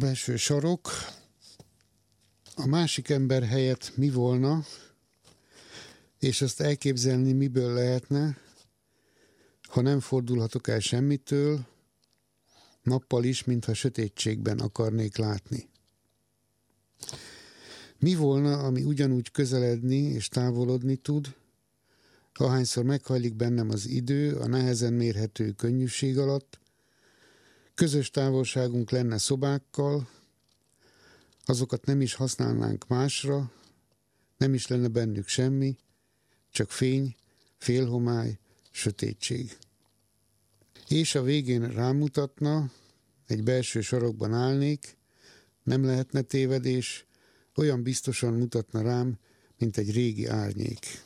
Belső sarok. A másik ember helyett mi volna, és azt elképzelni miből lehetne, ha nem fordulhatok el semmitől, nappal is, mintha sötétségben akarnék látni. Mi volna, ami ugyanúgy közeledni és távolodni tud, ahányszor meghajlik bennem az idő a nehezen mérhető könnyűség alatt, közös távolságunk lenne szobákkal, azokat nem is használnánk másra, nem is lenne bennük semmi, csak fény, félhomály, sötétség. És a végén rámutatna, egy belső sarokban állnék, nem lehetne tévedés, olyan biztosan mutatna rám, mint egy régi árnyék.